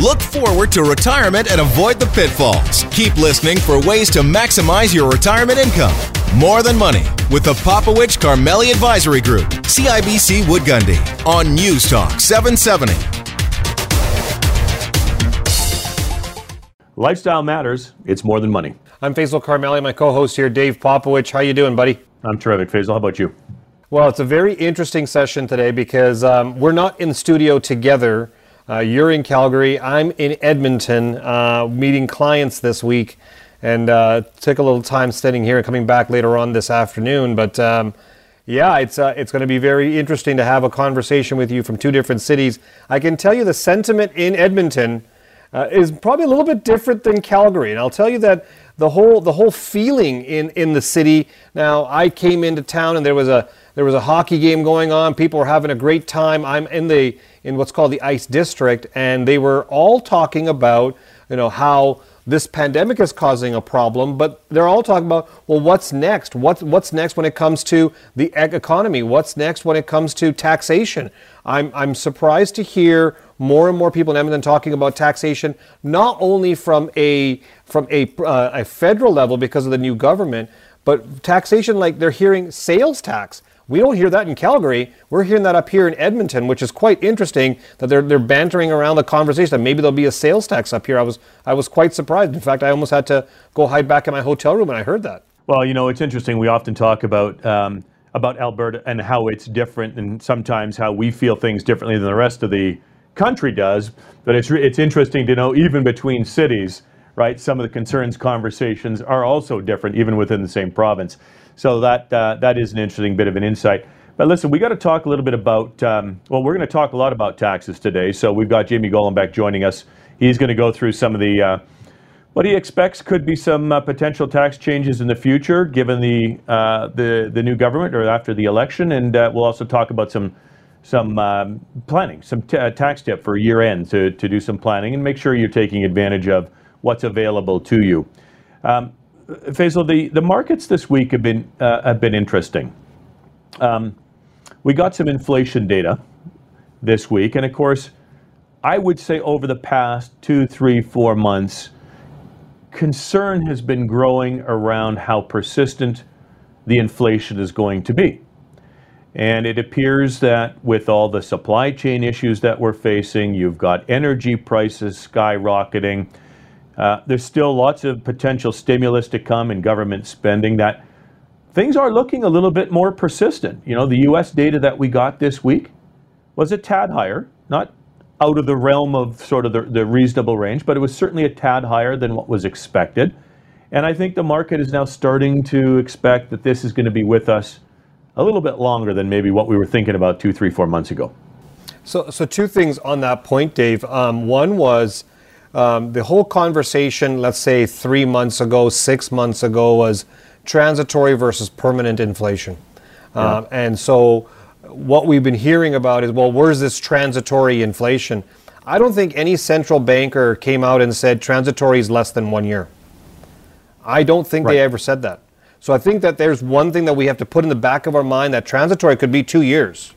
Look forward to retirement and avoid the pitfalls. Keep listening for ways to maximize your retirement income. More Than Money with the Popowich Karmali Advisory Group, CIBC Wood Gundy, on News Talk 770. Lifestyle matters. It's more than money. I'm Faisal Karmali, my co-host here, Dave Popowich. How you doing, buddy? I'm terrific, Faisal. How about you? Well, it's a very interesting session today because um, we're not in the studio together. Uh, you're in Calgary. I'm in Edmonton, uh, meeting clients this week, and uh, took a little time sitting here and coming back later on this afternoon. But um, yeah, it's uh, it's going to be very interesting to have a conversation with you from two different cities. I can tell you the sentiment in Edmonton uh, is probably a little bit different than Calgary, and I'll tell you that the whole the whole feeling in in the city. Now, I came into town and there was a there was a hockey game going on. People were having a great time. I'm in the in what's called the Ice District, and they were all talking about you know how this pandemic is causing a problem, but they're all talking about, well, what's next? What's, what's next when it comes to the economy? What's next when it comes to taxation? I'm, I'm surprised to hear more and more people in Edmonton talking about taxation, not only from a, from a, uh, a federal level because of the new government, but taxation like they're hearing sales tax. We don't hear that in Calgary. We're hearing that up here in Edmonton, which is quite interesting that they're, they're bantering around the conversation that maybe there'll be a sales tax up here. I was, I was quite surprised. In fact, I almost had to go hide back in my hotel room when I heard that. Well, you know, it's interesting. We often talk about um, about Alberta and how it's different, and sometimes how we feel things differently than the rest of the country does. But it's it's interesting to know even between cities, right? Some of the concerns conversations are also different, even within the same province. So that uh, that is an interesting bit of an insight. But listen, we got to talk a little bit about. Um, well, we're going to talk a lot about taxes today. So we've got Jamie Golombek joining us. He's going to go through some of the. Uh, what he expects could be some uh, potential tax changes in the future, given the uh, the the new government or after the election, and uh, we'll also talk about some some um, planning, some t- uh, tax tip for year end to to do some planning and make sure you're taking advantage of what's available to you. Um, Faisal, the, the markets this week have been uh, have been interesting. Um, we got some inflation data this week, and of course, I would say over the past two, three, four months, concern has been growing around how persistent the inflation is going to be. And it appears that with all the supply chain issues that we're facing, you've got energy prices skyrocketing uh, there's still lots of potential stimulus to come in government spending that things are looking a little bit more persistent. You know, the US data that we got this week was a tad higher, not out of the realm of sort of the, the reasonable range, but it was certainly a tad higher than what was expected. And I think the market is now starting to expect that this is going to be with us a little bit longer than maybe what we were thinking about two, three, four months ago. So, so two things on that point, Dave. Um, one was um, the whole conversation, let's say three months ago, six months ago, was transitory versus permanent inflation. Yeah. Um, and so what we've been hearing about is, well, where's this transitory inflation? I don't think any central banker came out and said transitory is less than one year. I don't think right. they ever said that. So I think that there's one thing that we have to put in the back of our mind that transitory could be two years.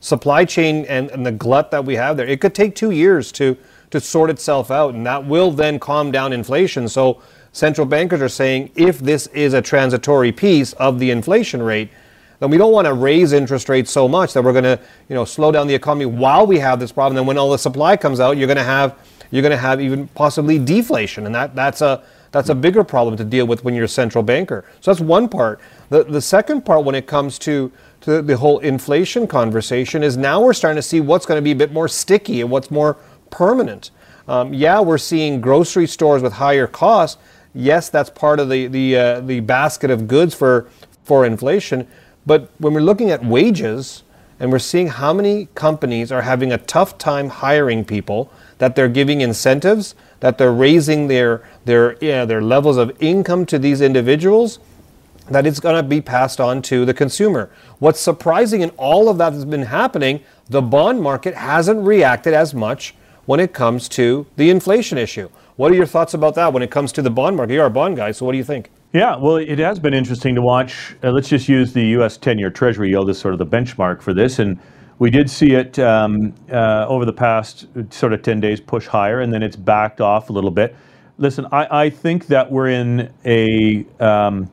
Supply chain and, and the glut that we have there, it could take two years to to sort itself out, and that will then calm down inflation. So central bankers are saying if this is a transitory piece of the inflation rate, then we don't want to raise interest rates so much that we're going to, you know, slow down the economy while we have this problem. Then when all the supply comes out, you're going to have you're going to have even possibly deflation, and that that's a that's a bigger problem to deal with when you're a central banker. So that's one part. The the second part when it comes to to the whole inflation conversation is now we're starting to see what's going to be a bit more sticky and what's more permanent. Um, yeah, we're seeing grocery stores with higher costs. Yes, that's part of the the uh, the basket of goods for for inflation. But when we're looking at wages and we're seeing how many companies are having a tough time hiring people, that they're giving incentives, that they're raising their their yeah, their levels of income to these individuals, that it's going to be passed on to the consumer. What's surprising in all of that has been happening, the bond market hasn't reacted as much when it comes to the inflation issue. What are your thoughts about that when it comes to the bond market? You're a bond guy, so what do you think? Yeah, well, it has been interesting to watch. Uh, let's just use the U.S. 10 year Treasury yield as sort of the benchmark for this. And We did see it um, uh, over the past sort of 10 days push higher, and then it's backed off a little bit. Listen, I, I think that we're in a um,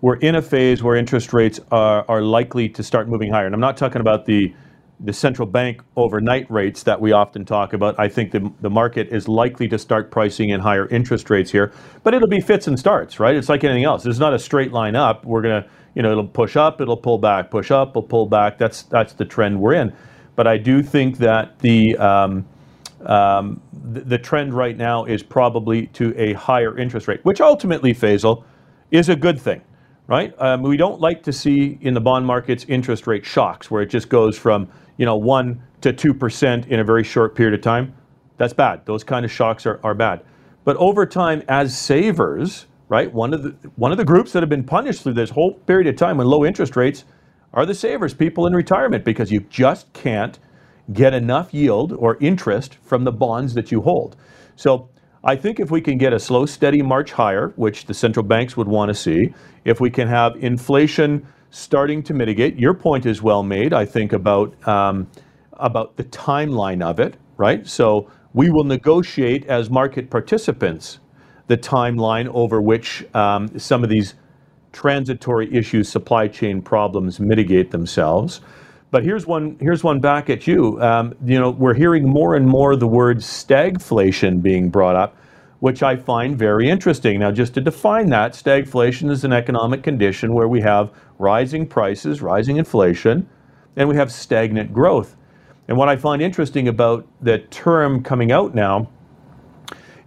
we're in a phase where interest rates are, are likely to start moving higher, and I'm not talking about the the central bank overnight rates that we often talk about. I think the, the market is likely to start pricing in higher interest rates here, but it'll be fits and starts, right? It's like anything else. It's not a straight line up. We're gonna you know, it'll push up, it'll pull back, push up, it'll pull back. That's that's the trend we're in. But I do think that the um, um, the, the, trend right now is probably to a higher interest rate, which ultimately, Faisal, is a good thing, right? Um, we don't like to see in the bond markets interest rate shocks where it just goes from you know one to two percent in a very short period of time. That's bad. Those kind of shocks are, are bad. But over time, as savers, right? One of the one of the groups that have been punished through this whole period of time with low interest rates are the savers, people in retirement, because you just can't get enough yield or interest from the bonds that you hold. So I think if we can get a slow, steady march higher, which the central banks would want to see, if we can have inflation starting to mitigate, your point is well made. I think about um, about the timeline of it, right? So we will negotiate as market participants the timeline over which um, some of these transitory issues, supply chain problems mitigate themselves. But here's one. Here's one back at you. Um, you know, we're hearing more and more the word stagflation being brought up, which I find very interesting. Now, just to define that, stagflation is an economic condition where we have rising prices, rising inflation, and we have stagnant growth. And what I find interesting about the term coming out now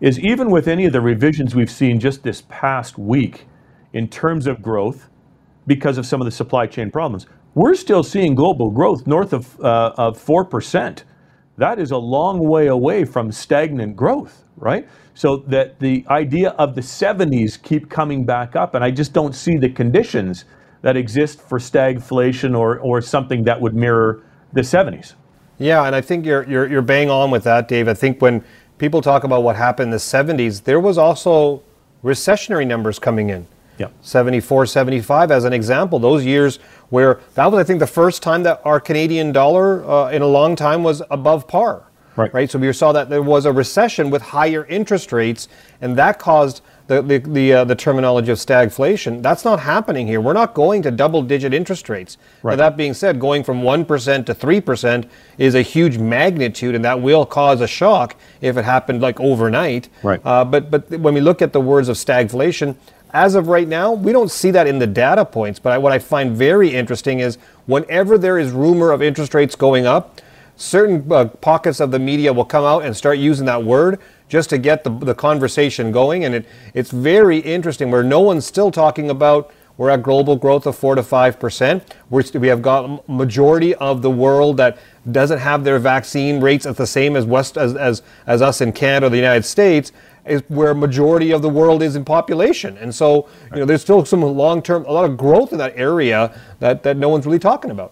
is even with any of the revisions we've seen just this past week in terms of growth because of some of the supply chain problems, we're still seeing global growth north of, uh, of 4%. That is a long way away from stagnant growth, right? So that the idea of the 70s keep coming back up, and I just don't see the conditions that exist for stagflation or, or something that would mirror the 70s. Yeah, and I think you're, you're, you're bang on with that, Dave. I think when people talk about what happened in the 70s, there was also recessionary numbers coming in. Yeah. 74, 75 as an example. Those years where that was, I think, the first time that our Canadian dollar uh, in a long time was above par. Right. Right. So we saw that there was a recession with higher interest rates, and that caused the the the, uh, the terminology of stagflation. That's not happening here. We're not going to double-digit interest rates. Right. Now, that being said, going from one percent to three percent is a huge magnitude, and that will cause a shock if it happened like overnight. Right. Uh, but but when we look at the words of stagflation, as of right now, we don't see that in the data points. But I, what I find very interesting is whenever there is rumor of interest rates going up, certain uh, pockets of the media will come out and start using that word just to get the, the conversation going. And it, it's very interesting where no one's still talking about we're at global growth of 4 to 5%. We're, we have got majority of the world that doesn't have their vaccine rates at the same as, West, as, as, as us in Canada or the United States is where majority of the world is in population. And so, you know, there's still some long-term, a lot of growth in that area that, that no one's really talking about.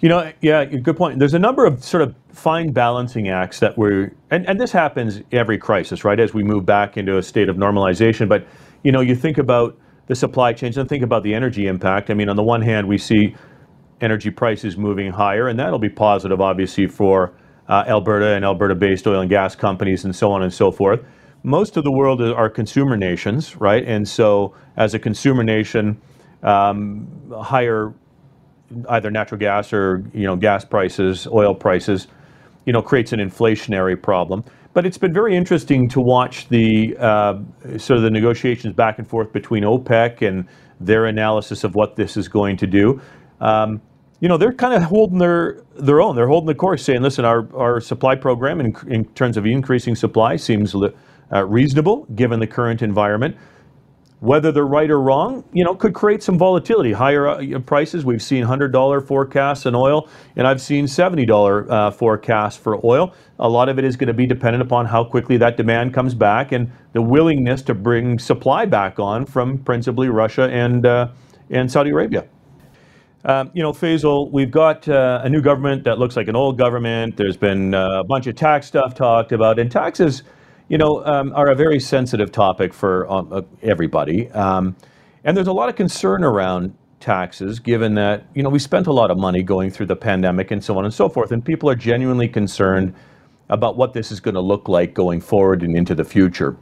You know, yeah, good point. There's a number of sort of fine balancing acts that we're, and, and this happens every crisis, right, as we move back into a state of normalization. But, you know, you think about the supply chains and think about the energy impact. I mean, on the one hand, we see energy prices moving higher, and that'll be positive, obviously, for uh, Alberta and Alberta based oil and gas companies and so on and so forth. Most of the world are consumer nations, right? And so, as a consumer nation, um, higher either natural gas or you know gas prices, oil prices, you know, creates an inflationary problem. But it's been very interesting to watch the uh, sort of the negotiations back and forth between OPEC and their analysis of what this is going to do. Um, you know, they're kind of holding their their own. They're holding the course, saying, "Listen, our our supply program in, in terms of increasing supply seems uh, reasonable given the current environment." Whether they're right or wrong, you know, could create some volatility. Higher uh, prices. We've seen $100 forecasts in oil, and I've seen $70 uh, forecasts for oil. A lot of it is going to be dependent upon how quickly that demand comes back and the willingness to bring supply back on from principally Russia and uh, and Saudi Arabia. Um, you know, Faisal, we've got uh, a new government that looks like an old government. There's been uh, a bunch of tax stuff talked about, and taxes you know, um, are a very sensitive topic for um, uh, everybody. Um, and there's a lot of concern around taxes, given that you know we spent a lot of money going through the pandemic and so on and so forth, and people are genuinely concerned about what this is going to look like going forward and into the future.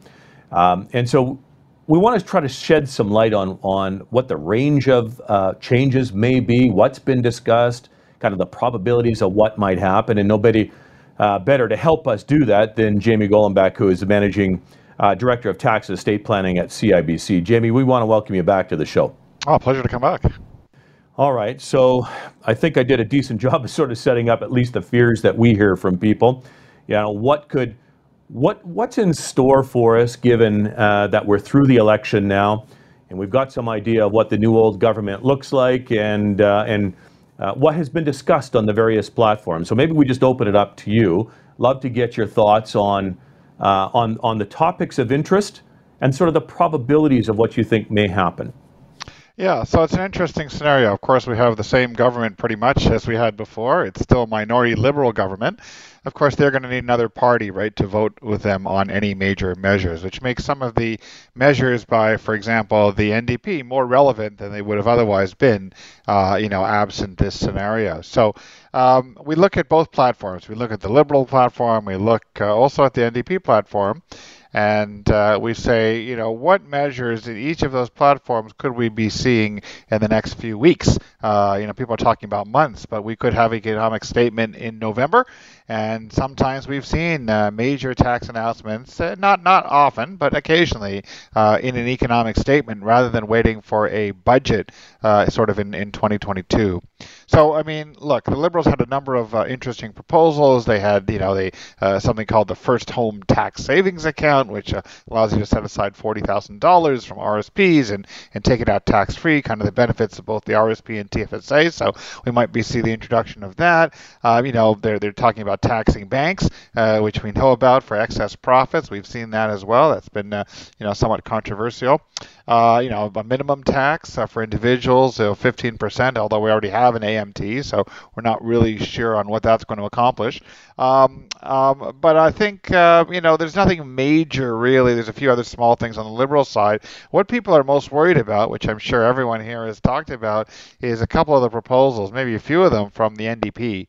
Um, and so we want to try to shed some light on on what the range of uh, changes may be, what's been discussed, kind of the probabilities of what might happen, and nobody uh, better to help us do that than Jamie Golombek, who is the managing uh, director of tax and estate planning at CIBC. Jamie, we want to welcome you back to the show. Oh, pleasure to come back. All right, so I think I did a decent job of sort of setting up at least the fears that we hear from people. You know, what could, what what's in store for us given uh, that we're through the election now, and we've got some idea of what the new old government looks like, and uh, and uh, what has been discussed on the various platforms. So maybe we just open it up to you. Love to get your thoughts on uh, on on the topics of interest and sort of the probabilities of what you think may happen. Yeah, so it's an interesting scenario. Of course, we have the same government pretty much as we had before. It's still a minority liberal government. Of course, they're going to need another party, right, to vote with them on any major measures, which makes some of the measures by, for example, the NDP more relevant than they would have otherwise been, uh, you know, absent this scenario. So um, we look at both platforms. We look at the Liberal platform. We look uh, also at the NDP platform and uh, we say, you know, what measures in each of those platforms could we be seeing in the next few weeks? Uh, you know, people are talking about months, but we could have an economic statement in November, and sometimes we've seen uh, major tax announcements, uh, not not often, but occasionally uh, in an economic statement, rather than waiting for a budget, uh, sort of in in 2022. So, I mean, look, the Liberals had a number of uh, interesting proposals. They had, you know, they uh, something called the First Home Tax Savings Account, which allows you to set aside forty thousand dollars from RSPs and and take it out tax free. Kind of the benefits of both the RSP and TFSA. So we might be see the introduction of that. You know, they're they're talking about taxing banks, uh, which we know about for excess profits. We've seen that as well. That's been, uh, you know, somewhat controversial. Uh, you know, a minimum tax uh, for individuals, uh, 15%, although we already have an AMT, so we're not really sure on what that's going to accomplish. Um, um, but I think, uh, you know, there's nothing major really. There's a few other small things on the liberal side. What people are most worried about, which I'm sure everyone here has talked about, is a couple of the proposals, maybe a few of them from the NDP.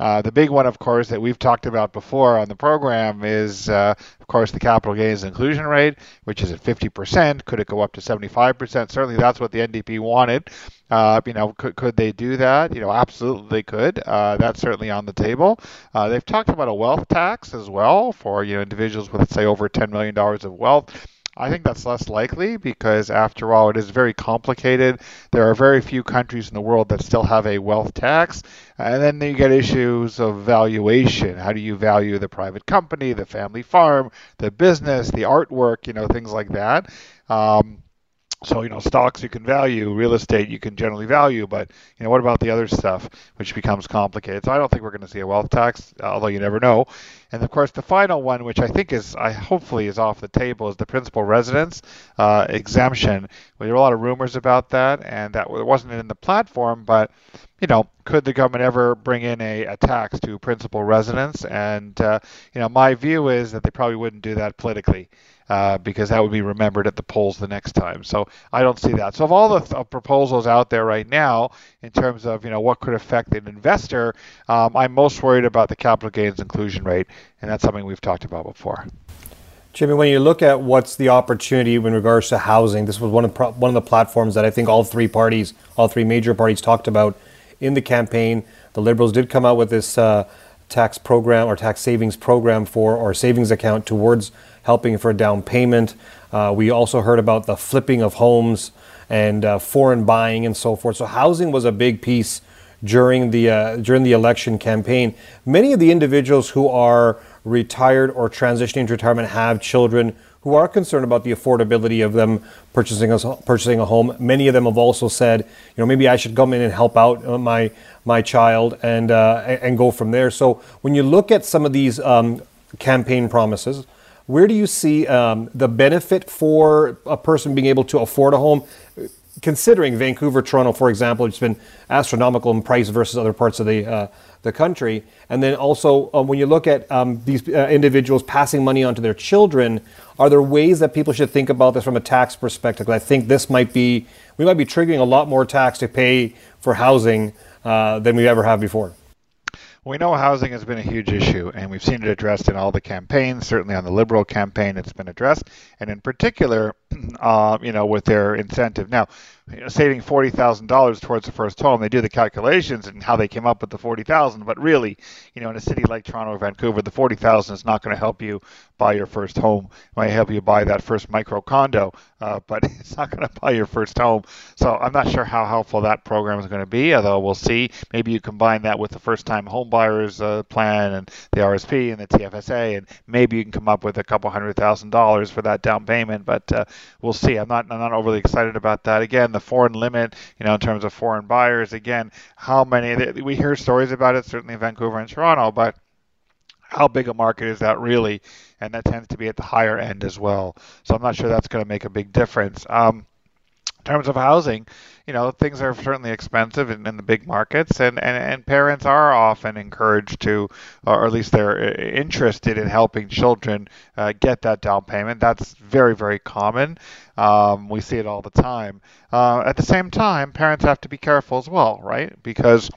Uh, the big one, of course, that we've talked about before on the program is, uh, of course, the capital gains inclusion rate, which is at 50%. Could it go up to 75%? Certainly, that's what the NDP wanted. Uh, you know, could, could they do that? You know, absolutely they could. Uh, that's certainly on the table. Uh, they've talked about a wealth tax as well for you know individuals with, say, over $10 million of wealth. I think that's less likely because, after all, it is very complicated. There are very few countries in the world that still have a wealth tax. And then you get issues of valuation. How do you value the private company, the family farm, the business, the artwork, you know, things like that. Um, so, you know, stocks you can value, real estate you can generally value, but, you know, what about the other stuff, which becomes complicated? So I don't think we're going to see a wealth tax, although you never know. And of course, the final one, which I think is, I hopefully is off the table, is the principal residence uh, exemption. Well, there were a lot of rumors about that, and that wasn't in the platform, but you know, could the government ever bring in a, a tax to principal residence? And uh, you know, my view is that they probably wouldn't do that politically uh, because that would be remembered at the polls the next time. So I don't see that. So of all the th- uh, proposals out there right now, in terms of you know what could affect an investor, um, I'm most worried about the capital gains inclusion rate, and that's something we've talked about before. Jimmy, when you look at what's the opportunity in regards to housing, this was one of the, one of the platforms that I think all three parties, all three major parties, talked about in the campaign. The Liberals did come out with this uh, tax program or tax savings program for or savings account towards helping for a down payment. Uh, we also heard about the flipping of homes and uh, foreign buying and so forth. So housing was a big piece during the uh, during the election campaign. Many of the individuals who are retired or transitioning to retirement have children who are concerned about the affordability of them purchasing a, purchasing a home. Many of them have also said, you know, maybe I should come in and help out uh, my my child and uh, and go from there. So when you look at some of these um, campaign promises, where do you see um, the benefit for a person being able to afford a home? considering Vancouver, Toronto, for example, it's been astronomical in price versus other parts of the uh, the country. And then also, um, when you look at um, these uh, individuals passing money on to their children, are there ways that people should think about this from a tax perspective? I think this might be we might be triggering a lot more tax to pay for housing uh, than we ever have before. We know housing has been a huge issue, and we've seen it addressed in all the campaigns. Certainly on the Liberal campaign, it's been addressed, and in particular, uh, you know, with their incentive. Now, you know, saving forty thousand dollars towards the first home. They do the calculations and how they came up with the forty thousand, but really, you know, in a city like Toronto or Vancouver, the forty thousand is not going to help you buy your first home. It might help you buy that first micro condo, uh, but it's not going to buy your first home. So I'm not sure how helpful that program is going to be. Although we'll see. Maybe you combine that with the first-time home buyers uh, plan and the RSP and the TFSA, and maybe you can come up with a couple hundred thousand dollars for that down payment. But uh, we'll see. I'm not I'm not overly excited about that. Again, the foreign limit, you know, in terms of foreign buyers. Again, how many? We hear stories about it, certainly in Vancouver and Toronto, but how big a market is that really? And that tends to be at the higher end as well. So I'm not sure that's going to make a big difference. Um, in terms of housing, you know, things are certainly expensive in, in the big markets, and, and, and parents are often encouraged to, or at least they're uh, interested in helping children uh, get that down payment. That's very, very common. Um, we see it all the time. Uh, at the same time, parents have to be careful as well, right? Because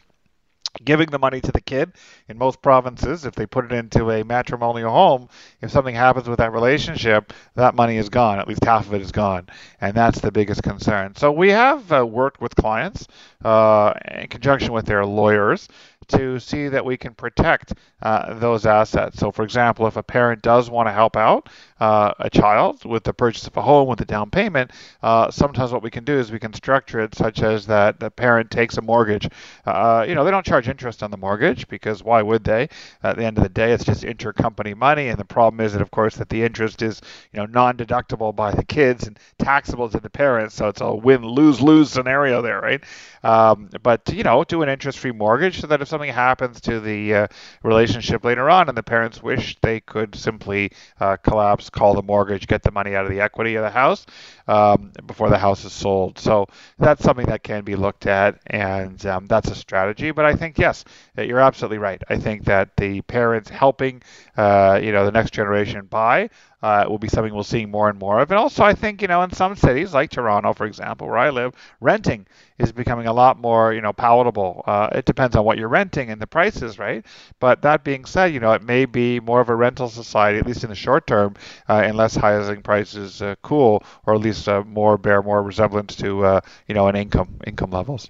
giving the money to the kid. In most provinces if they put it into a matrimonial home if something happens with that relationship that money is gone. At least half of it is gone. And that's the biggest concern. So we have uh, worked with clients uh, in conjunction with their lawyers to see that we can protect uh, those assets. So, for example, if a parent does want to help out uh, a child with the purchase of a home with a down payment, uh, sometimes what we can do is we can structure it such as that the parent takes a mortgage. Uh, you know, they don't charge interest on the mortgage because why would they? At the end of the day, it's just intercompany money, and the problem is that, of course, that the interest is you know non-deductible by the kids and taxable to the parents. So it's a win lose lose scenario there, right? Um, but you know, do an interest-free mortgage so that if something happens to the uh, relationship later on and the parents wish, they could simply uh, collapse, call the mortgage, get the money out of the equity of the house um, before the house is sold. So that's something that can be looked at, and um, that's a strategy. But I think yes, you're absolutely right. I think that the parents helping, uh, you know, the next generation buy uh, will be something we'll see more and more of. And also, I think you know, in some cities like Toronto, for example, where I live, renting is becoming a lot more you know palatable. Uh, it depends on what you're renting and the prices, right? But that being said, you know, it may be more of a rental society, at least in the short term, uh, unless housing prices uh, cool, or at least uh, more bear more resemblance to uh, you know an income income levels.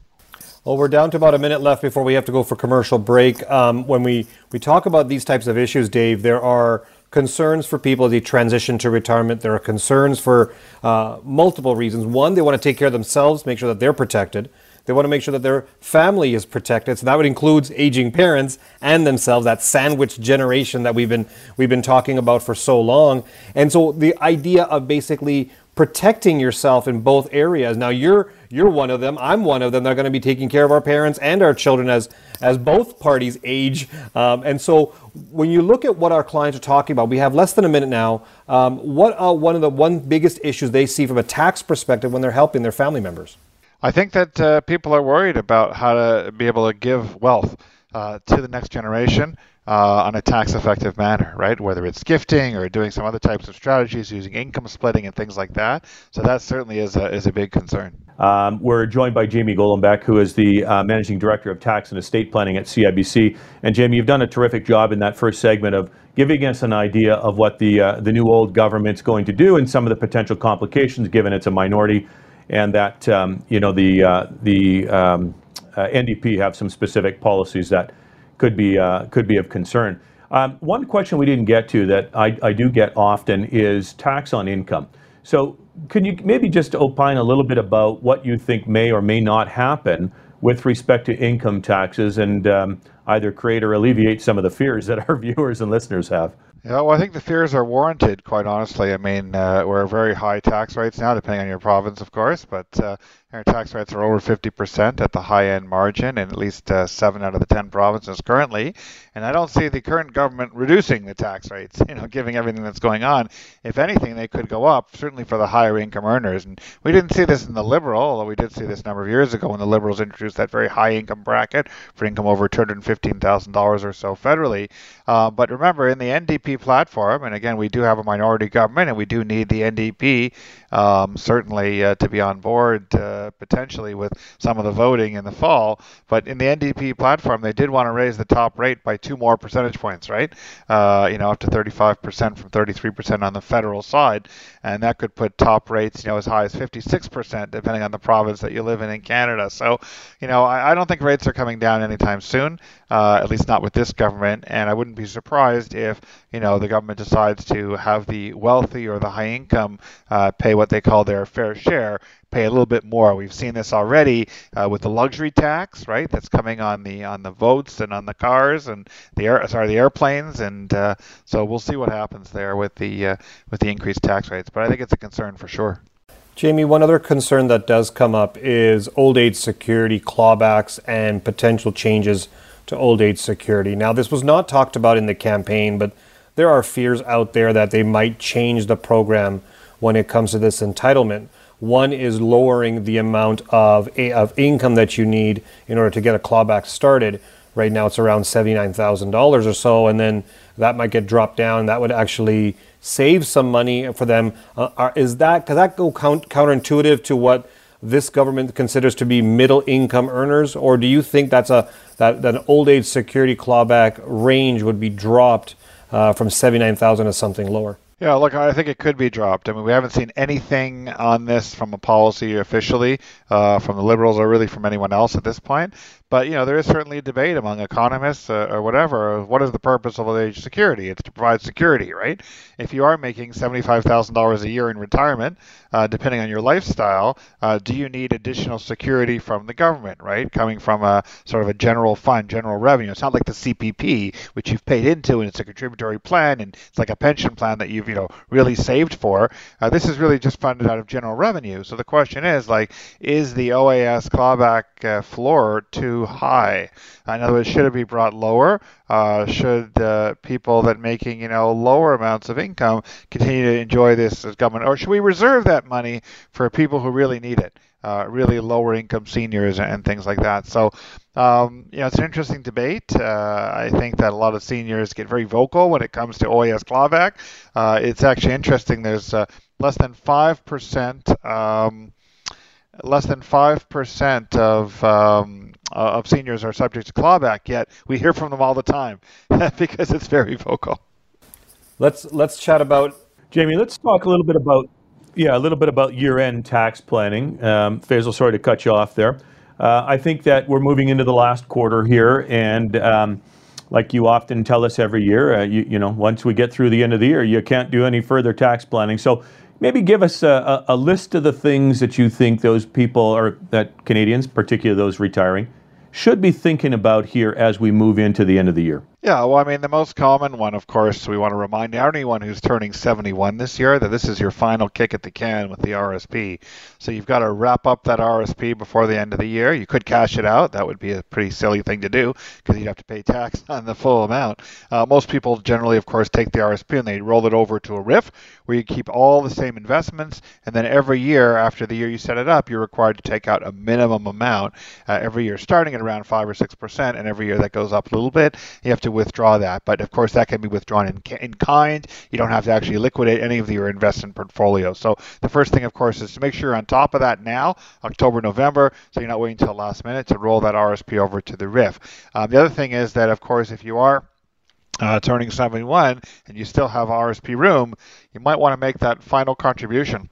Well, we're down to about a minute left before we have to go for commercial break. Um, when we, we talk about these types of issues, Dave, there are concerns for people as they transition to retirement. There are concerns for uh, multiple reasons. One, they want to take care of themselves, make sure that they're protected. They want to make sure that their family is protected. So that would include aging parents and themselves, that sandwich generation that we've been we've been talking about for so long. And so the idea of basically protecting yourself in both areas. Now you're you're one of them. I'm one of them. They're going to be taking care of our parents and our children as as both parties age. Um, and so when you look at what our clients are talking about, we have less than a minute now. Um, what are one of the one biggest issues they see from a tax perspective when they're helping their family members? I think that uh, people are worried about how to be able to give wealth uh, to the next generation uh, on a tax effective manner, right? Whether it's gifting or doing some other types of strategies using income splitting and things like that. So that certainly is a, is a big concern. Um, we're joined by Jamie Golombek, who is the uh, Managing Director of Tax and Estate Planning at CIBC. And Jamie, you've done a terrific job in that first segment of giving us an idea of what the, uh, the new old government's going to do and some of the potential complications, given it's a minority, and that um, you know the, uh, the um, uh, NDP have some specific policies that could be uh, could be of concern. Um, one question we didn't get to that I, I do get often is tax on income. So, can you maybe just opine a little bit about what you think may or may not happen with respect to income taxes and um, either create or alleviate some of the fears that our viewers and listeners have? Yeah, well, I think the fears are warranted, quite honestly. I mean, uh, we're very high tax rates now, depending on your province, of course, but uh, Our tax rates are over 50% at the high end margin in at least uh, seven out of the 10 provinces currently. And I don't see the current government reducing the tax rates, you know, given everything that's going on. If anything, they could go up, certainly for the higher income earners. And we didn't see this in the Liberal, although we did see this a number of years ago when the Liberals introduced that very high income bracket for income over $215,000 or so federally. Uh, but remember, in the NDP platform, and again, we do have a minority government and we do need the NDP um, certainly uh, to be on board uh, potentially with some of the voting in the fall. But in the NDP platform, they did want to raise the top rate by two more percentage points, right? Uh, you know, up to 35% from 33% on the federal side, and that could put top rates, you know, as high as 56%, depending on the province that you live in in Canada. So, you know, I, I don't think rates are coming down anytime soon, uh, at least not with this government, and I wouldn't be surprised if, you know, the government decides to have the wealthy or the high income uh, pay what they call their fair share, pay a little bit more. We've seen this already uh, with the luxury tax, right? That's coming on the on the votes and on the cars and the air, sorry the airplanes, and uh, so we'll see what happens there with the uh, with the increased tax rates. But I think it's a concern for sure. Jamie, one other concern that does come up is old age security clawbacks and potential changes to old age security. Now, this was not talked about in the campaign, but there are fears out there that they might change the program when it comes to this entitlement. One is lowering the amount of, of income that you need in order to get a clawback started. Right now, it's around $79,000 or so, and then that might get dropped down. That would actually save some money for them. Uh, is that, does that go count, counterintuitive to what this government considers to be middle income earners, or do you think that's a that, that an old age security clawback range would be dropped uh, from 79,000 to something lower? Yeah, look, I think it could be dropped. I mean, we haven't seen anything on this from a policy officially, uh, from the Liberals or really from anyone else at this point. But you know, there is certainly a debate among economists uh, or whatever. What is the purpose of old age security? It's to provide security, right? If you are making seventy-five thousand dollars a year in retirement, uh, depending on your lifestyle, uh, do you need additional security from the government, right? Coming from a sort of a general fund, general revenue. It's not like the CPP, which you've paid into, and it's a contributory plan, and it's like a pension plan that you've you know really saved for. Uh, this is really just funded out of general revenue. So the question is, like, is the OAS clawback uh, floor too high? In other words, should it be brought lower? Uh, should uh, people that making you know lower amounts of income continue to enjoy this as government, or should we reserve that money for people who really need it? Uh, really lower income seniors and things like that. So, um, you know, it's an interesting debate. Uh, I think that a lot of seniors get very vocal when it comes to OAS clawback. Uh, it's actually interesting. There's uh, less than 5%. Um, less than 5% of um, uh, of seniors are subject to clawback. Yet we hear from them all the time because it's very vocal. Let's let's chat about Jamie. Let's talk a little bit about yeah, a little bit about year-end tax planning. Um, Faisal, sorry to cut you off there. Uh, I think that we're moving into the last quarter here, and um, like you often tell us every year, uh, you, you know, once we get through the end of the year, you can't do any further tax planning. So maybe give us a, a, a list of the things that you think those people or that Canadians, particularly those retiring, should be thinking about here as we move into the end of the year. Yeah, well, I mean, the most common one, of course, we want to remind anyone who's turning 71 this year that this is your final kick at the can with the RSP. So you've got to wrap up that RSP before the end of the year. You could cash it out. That would be a pretty silly thing to do because you'd have to pay tax on the full amount. Uh, most people generally, of course, take the RSP and they roll it over to a RIF where you keep all the same investments. And then every year after the year you set it up, you're required to take out a minimum amount uh, every year, starting at around 5 or 6%. And every year that goes up a little bit. You have to withdraw that. But of course, that can be withdrawn in, in kind. You don't have to actually liquidate any of your investment portfolio. So the first thing, of course, is to make sure you're on top of that now, October, November, so you're not waiting until last minute to roll that RSP over to the RIF. Um, the other thing is that, of course, if you are uh, turning 71 and you still have RSP room, you might want to make that final contribution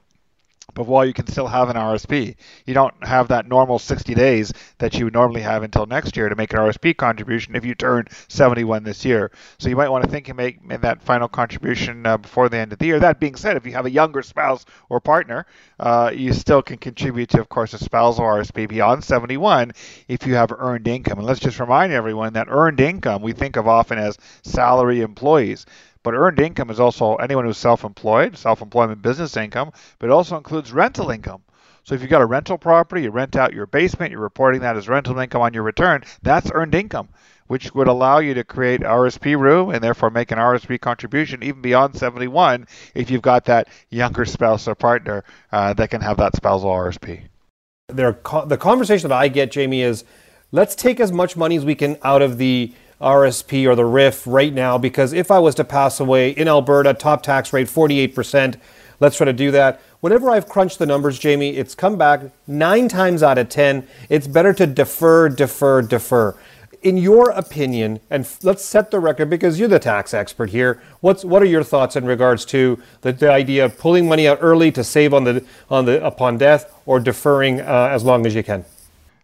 but while you can still have an RSP, you don't have that normal 60 days that you would normally have until next year to make an RSP contribution if you turn 71 this year. So you might want to think and make, that final contribution uh, before the end of the year. That being said, if you have a younger spouse or partner, uh, you still can contribute to, of course, a spousal RSP beyond 71 if you have earned income. And let's just remind everyone that earned income we think of often as salary employees. But earned income is also anyone who's self employed, self employment business income, but it also includes rental income. So if you've got a rental property, you rent out your basement, you're reporting that as rental income on your return, that's earned income which would allow you to create RSP room and therefore make an RSP contribution even beyond 71 if you've got that younger spouse or partner uh, that can have that spousal RSP. There, the conversation that I get, Jamie, is let's take as much money as we can out of the RSP or the RIF right now because if I was to pass away in Alberta, top tax rate 48%, let's try to do that. Whenever I've crunched the numbers, Jamie, it's come back nine times out of 10. It's better to defer, defer, defer in your opinion, and let's set the record because you're the tax expert here. What's what are your thoughts in regards to the, the idea of pulling money out early to save on the on the upon death, or deferring uh, as long as you can?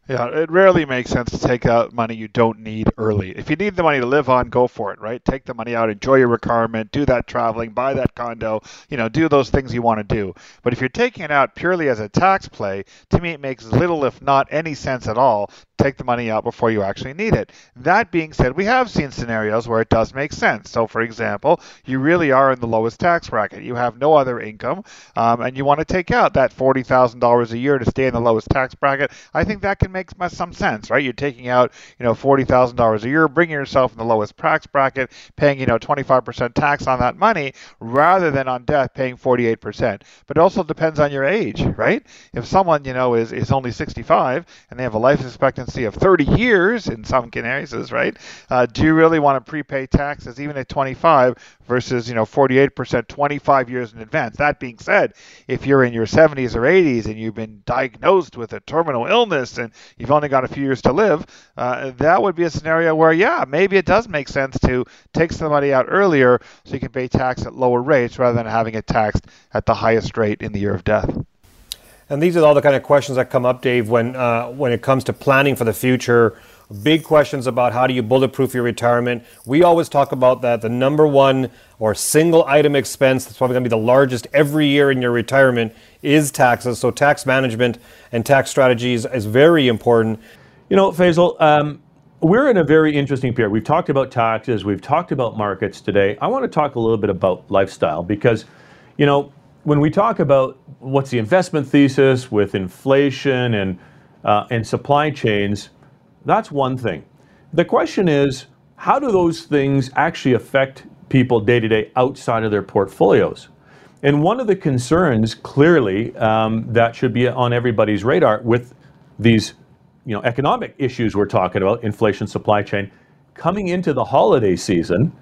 Yeah, it rarely makes sense to take out money you don't need early. If you need the money to live on, go for it, right? Take the money out, enjoy your retirement, do that traveling, buy that condo, you know, do those things you want to do. But if you're taking it out purely as a tax play, to me it makes little if not any sense at all to take the money out before you actually need it. That being said, we have seen scenarios where it does make sense. So, for example, you really are in the lowest tax bracket. You have no other income, um, and you want to take out that $40,000 a year to stay in the lowest tax bracket. I think that can make some sense, right? You're taking out, you know, $40,000 a year, bringing yourself in the lowest tax bracket, paying, you know, 25% tax on that money, rather than on death paying 48%. But it also depends on your age, right? If someone, you know, is, is only 65 and they have a life expectancy expectancy of 30 years in some cases, right? Uh, do you really want to prepay taxes even at 25 versus you know 48% 25 years in advance? That being said, if you're in your 70s or 80s and you've been diagnosed with a terminal illness and you've only got a few years to live, uh, that would be a scenario where yeah, maybe it does make sense to take some money out earlier so you can pay tax at lower rates rather than having it taxed at the highest rate in the year of death. And these are all the kind of questions that come up, Dave, when uh, when it comes to planning for the future. Big questions about how do you bulletproof your retirement. We always talk about that. The number one or single item expense that's probably going to be the largest every year in your retirement is taxes. So tax management and tax strategies is very important. You know, Faisal, um, we're in a very interesting period. We've talked about taxes, we've talked about markets today. I want to talk a little bit about lifestyle because, you know, when we talk about what's the investment thesis with inflation and uh, and supply chains, that's one thing. The question is, how do those things actually affect people day to day outside of their portfolios? And one of the concerns, clearly, um, that should be on everybody's radar with these, you know, economic issues we're talking about, inflation, supply chain, coming into the holiday season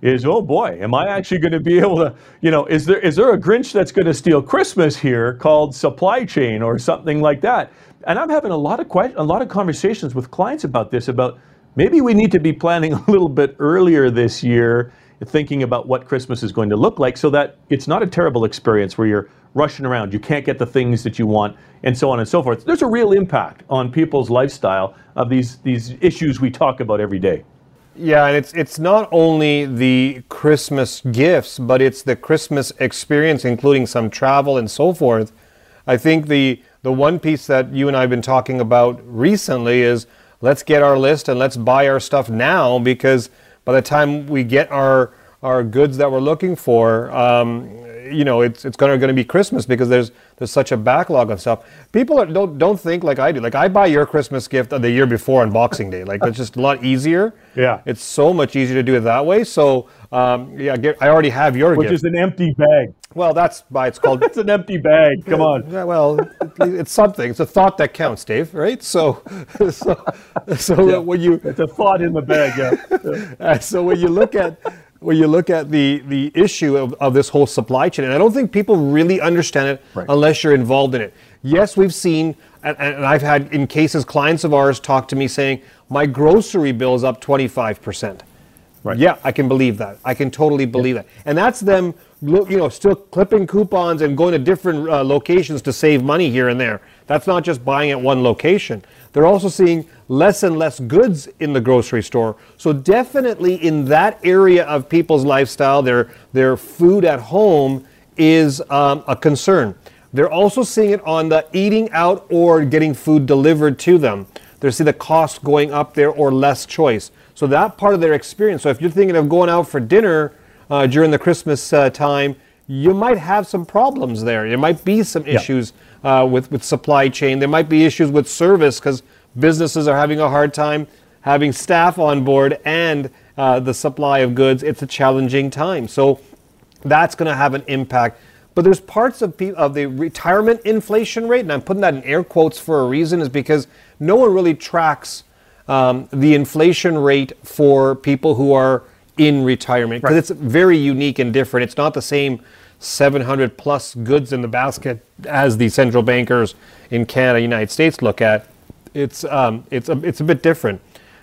is oh boy, am I actually going to be able to, you know, is there is there a Grinch that's going to steal Christmas here called supply chain or something like that? And I'm having a lot of a lot of conversations with clients about this about maybe we need to be planning a little bit earlier this year thinking about what Christmas is going to look like so that it's not a terrible experience where you're rushing around, you can't get the things that you want, and so on and so forth. There's a real impact on people's lifestyle of these, these issues we talk about every day. Yeah, and it's it's not only the Christmas gifts, but it's the Christmas experience, including some travel and so forth. I think the the one piece that you and I have been talking about recently is let's get our list and let's buy our stuff now because by the time we get our our goods that we're looking for, um, you know, it's it's going to gonna be Christmas because there's there's such a backlog of stuff. People are, don't don't think like I do. Like I buy your Christmas gift the year before on Boxing Day. Like it's just a lot easier. Yeah, it's so much easier to do it that way. So um, yeah, get, I already have your which gift. is an empty bag. Well, that's why it's called. it's an empty bag. Come on. Yeah, well, it's something. It's a thought that counts, Dave. Right? So, so, so yeah. when you it's a thought in the bag. Yeah. so when you look at when you look at the, the issue of, of this whole supply chain, and I don't think people really understand it right. unless you're involved in it. Yes, we've seen, and, and, I've had in cases clients of ours talk to me saying, my grocery bill is up 25%. Right. Yeah, I can believe that. I can totally believe yep. that. And that's them, you know, still clipping coupons and going to different uh, locations to save money here and there. That's not just buying at one location. They're also seeing less and less goods in the grocery store. So definitely in that area of people's lifestyle, their their food at home is um, a concern. They're also seeing it on the eating out or getting food delivered to them. They're seeing the cost going up there or less choice. So that part of their experience. So if you're thinking of going out for dinner uh, during the Christmas uh, time, you might have some problems there. There might be some issues uh, with with supply chain. There might be issues with service because businesses are having a hard time having staff on board and uh, the supply of goods. It's a challenging time, so that's going to have an impact. But there's parts of, pe- of the retirement inflation rate, and I'm putting that in air quotes for a reason, is because no one really tracks um, the inflation rate for people who are in retirement because it's very unique and different. It's not the same 700 plus goods in the basket as the central bankers in Canada, United States look at. It's um, it's a, it's a bit different,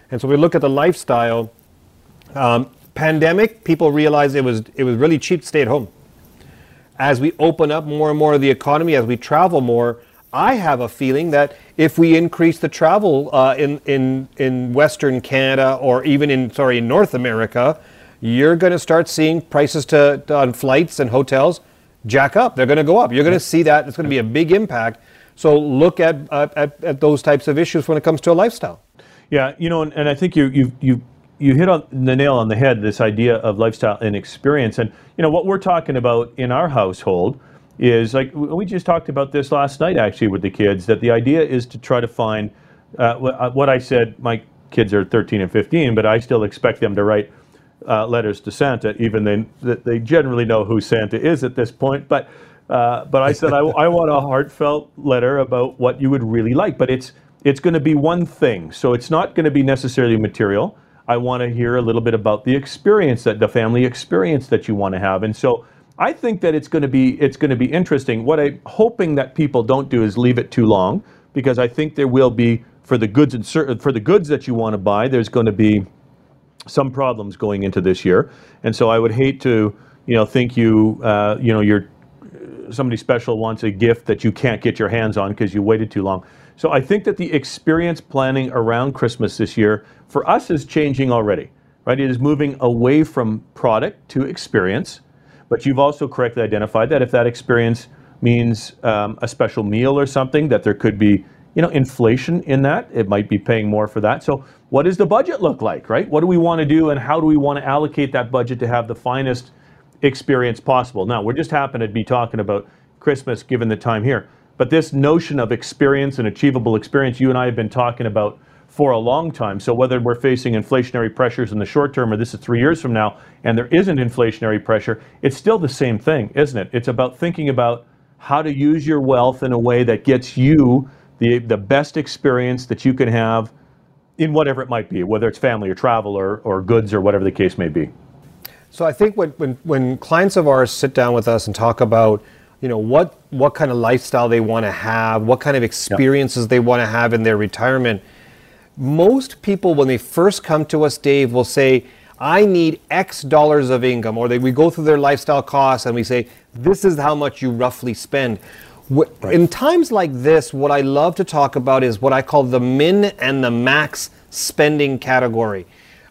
and so we look at the lifestyle. Um, pandemic, people realized it was it was really cheap to stay at home. As we open up more and more of the economy, as we travel more, I have a feeling that if we increase the travel uh, in in in Western Canada or even in sorry in North America, you're going to start seeing prices to, to- on flights and hotels jack up. They're going to go up. You're going to see that. It's going to be a big impact. So look at, uh, at at those types of issues when it comes to a lifestyle. Yeah, you know, and, and I think you you you you hit on the nail on the head. This idea of lifestyle and experience, and you know what we're talking about in our household is like we just talked about this last night actually with the kids. That the idea is to try to find uh, uh, what I said. My kids are 13 and 15, but I still expect them to write uh, letters to Santa, even they they generally know who Santa is at this point. But uh, but I said I, I want a heartfelt letter about what you would really like. But it's it's going to be one thing, so it's not going to be necessarily material. I want to hear a little bit about the experience that the family experience that you want to have, and so. I think that it's going to be it's going to be interesting. What I'm hoping that people don't do is leave it too long, because I think there will be for the goods and for the goods that you want to buy. There's going to be some problems going into this year, and so I would hate to, you know, think you, uh, you know, you're somebody special wants a gift that you can't get your hands on because you waited too long. So I think that the experience planning around Christmas this year for us is changing already, right? It is moving away from product to experience, but you've also correctly identified that if that experience means um, a special meal or something, that there could be you know inflation in that. It might be paying more for that. So what does the budget look like right? What do we want to do and how do we want to allocate that budget to have the finest experience possible? Now we're just happen to be talking about christmas given the time here but this notion of experience and achievable experience you and i have been talking about for a long time. So whether we're facing inflationary pressures in the short term or this is three years from now and there isn't inflationary pressure it's still the same thing isn't it? It's about thinking about how to use your wealth in a way that gets you the, the best experience that you can have in whatever it might be, whether it's family or travel or, or goods or whatever the case may be. So I think when, when, when clients of ours sit down with us and talk about, you know, what, what kind of lifestyle they want to have, what kind of experiences they want to have in their retirement, most people, when they first come to us, Dave, will say, I need X dollars of income, or they, we go through their lifestyle costs and we say, this is how much you roughly spend. Wh- In times like this, what I love to talk about is what I call the min and the max spending category.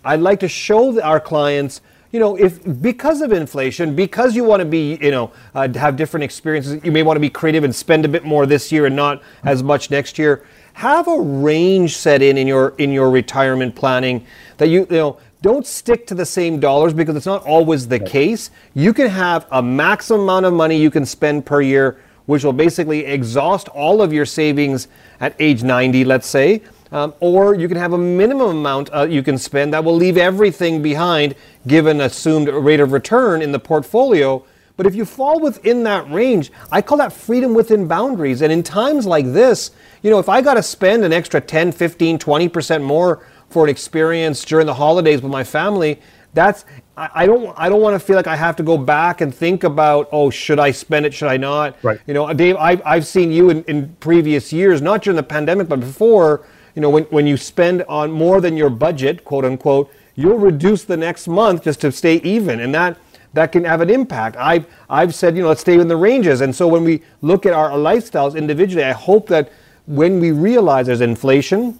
I'd like to show our clients, you know, if because of inflation, because you want to be, you know, uh, have different experiences, you may want to be creative and spend a bit more this year and not as much next year. Have a range set in in your in your retirement planning that you you know don't stick to the same dollars because it's not always the case. You can have a maximum amount of money you can spend per year, which will basically exhaust all of your savings at age 90, let's say. Um, or you can have a minimum amount uh, you can spend that will leave everything behind given assumed rate of return in the portfolio. But if you fall within that range, I call that freedom within boundaries. And in times like this, you know, if I got to spend an extra 10, 15, 20% more for an experience during the holidays with my family, that's I, I don't I don't want to feel like I have to go back and think about oh should I spend it should I not Right. you know Dave I've, I've seen you in, in previous years not during the pandemic but before you know when, when you spend on more than your budget quote unquote you'll reduce the next month just to stay even and that that can have an impact I've I've said you know let's stay in the ranges and so when we look at our lifestyles individually I hope that when we realize there's inflation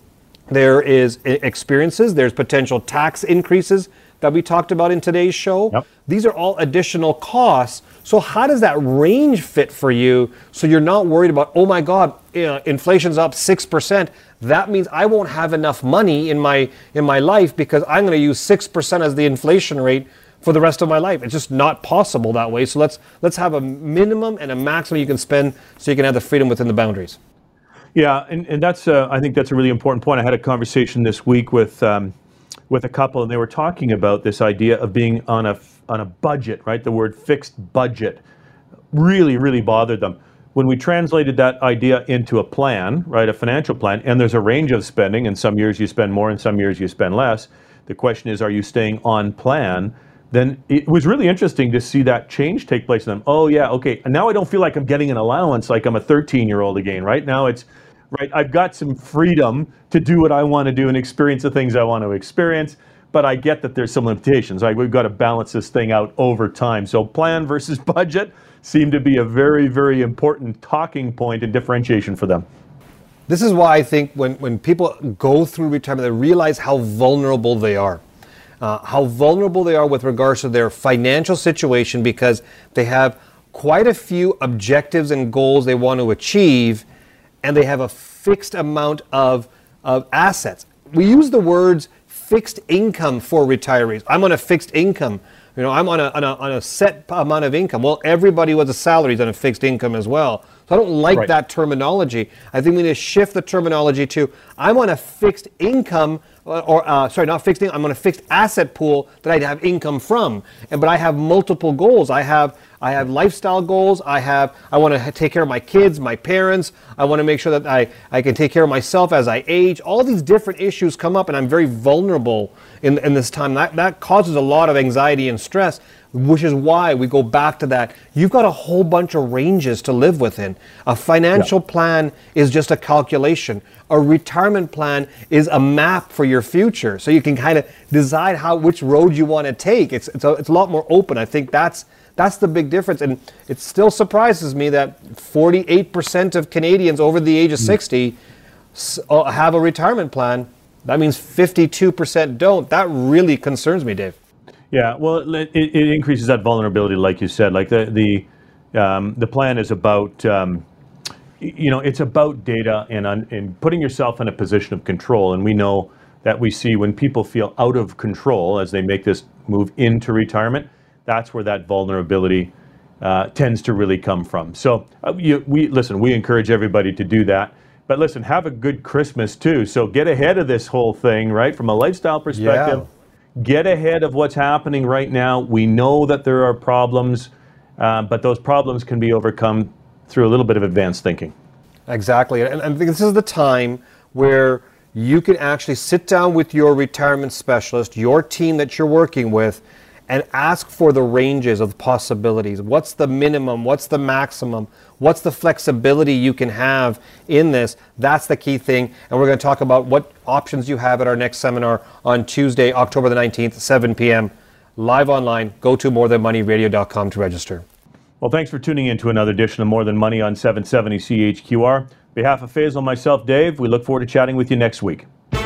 there is experiences, there's potential tax increases that we talked about in today's show. Yep. These are all additional costs. So how does that range fit for you so you're not worried about, oh my God, uh, inflation's up 6%. That means I won't have enough money in my in my life because I'm going to use 6% as the inflation rate for the rest of my life. It's just not possible that way. So let's let's have a minimum and a maximum you can spend so you can have the freedom within the boundaries. Yeah, and, and that's uh, I think that's a really important point. I had a conversation this week with um, with a couple, and they were talking about this idea of being on a on a budget. Right, the word fixed budget really really bothered them. When we translated that idea into a plan, right, a financial plan, and there's a range of spending, and some years you spend more, and some years you spend less. The question is, are you staying on plan? Then it was really interesting to see that change take place in them. Oh yeah, okay. Now I don't feel like I'm getting an allowance like I'm a 13 year old again. Right now it's right. I've got some freedom to do what I want to do and experience the things I want to experience. But I get that there's some limitations. Right, we've got to balance this thing out over time. So plan versus budget seem to be a very, very important talking point and differentiation for them. This is why I think when, when people go through retirement, they realize how vulnerable they are uh, how vulnerable they are with regards to their financial situation because they have quite a few objectives and goals they want to achieve, and they have a fixed amount of, of assets. We use the words fixed income for retirees. I'm on a fixed income. You know, I'm on a, on a, on a set amount of income. Well, everybody with a salary is on a fixed income as well. So I don't like right. that terminology. I think we need to shift the terminology to I'm on a fixed income or uh, sorry, not fixed income. I'm on a fixed asset pool that I'd have income from, and but I have multiple goals. I have I have lifestyle goals. I have I want to take care of my kids, my parents. I want to make sure that I I can take care of myself as I age. All these different issues come up, and I'm very vulnerable in in this time. That that causes a lot of anxiety and stress which is why we go back to that. You've got a whole bunch of ranges to live within. A financial yeah. plan is just a calculation. A retirement plan is a map for your future, so you can kind of decide how which road you want to take. It's it's a, it's a lot more open. I think that's that's the big difference, and it still surprises me that 48% of Canadians over the age of mm. 60 uh, have a retirement plan. That means 52% don't. That really concerns me, Dave. Yeah, well, it, it, increases that vulnerability, like you said. Like the the um, the plan is about um, you know it's about data and and putting yourself in a position of control. And we know that we see when people feel out of control as they make this move into retirement, that's where that vulnerability uh, tends to really come from. So uh, you, we listen. We encourage everybody to do that. But listen, have a good Christmas too. So get ahead of this whole thing, right? From a lifestyle perspective. Yeah get ahead of what's happening right now. We know that there are problems, uh, but those problems can be overcome through a little bit of advanced thinking. Exactly. And, and this is the time where you can actually sit down with your retirement specialist, your team that you're working with, and ask for the ranges of possibilities. What's the minimum? What's the maximum? What's the flexibility you can have in this? That's the key thing. And we're going to talk about what options you have at our next seminar on Tuesday, October the 19th, 7 p.m. Live online. Go to morethanmoneyradio.com to register. Well, thanks for tuning in to another edition of More Than Money on 770 CHQR. On behalf of Faisal myself, Dave, we look forward to chatting with you next week.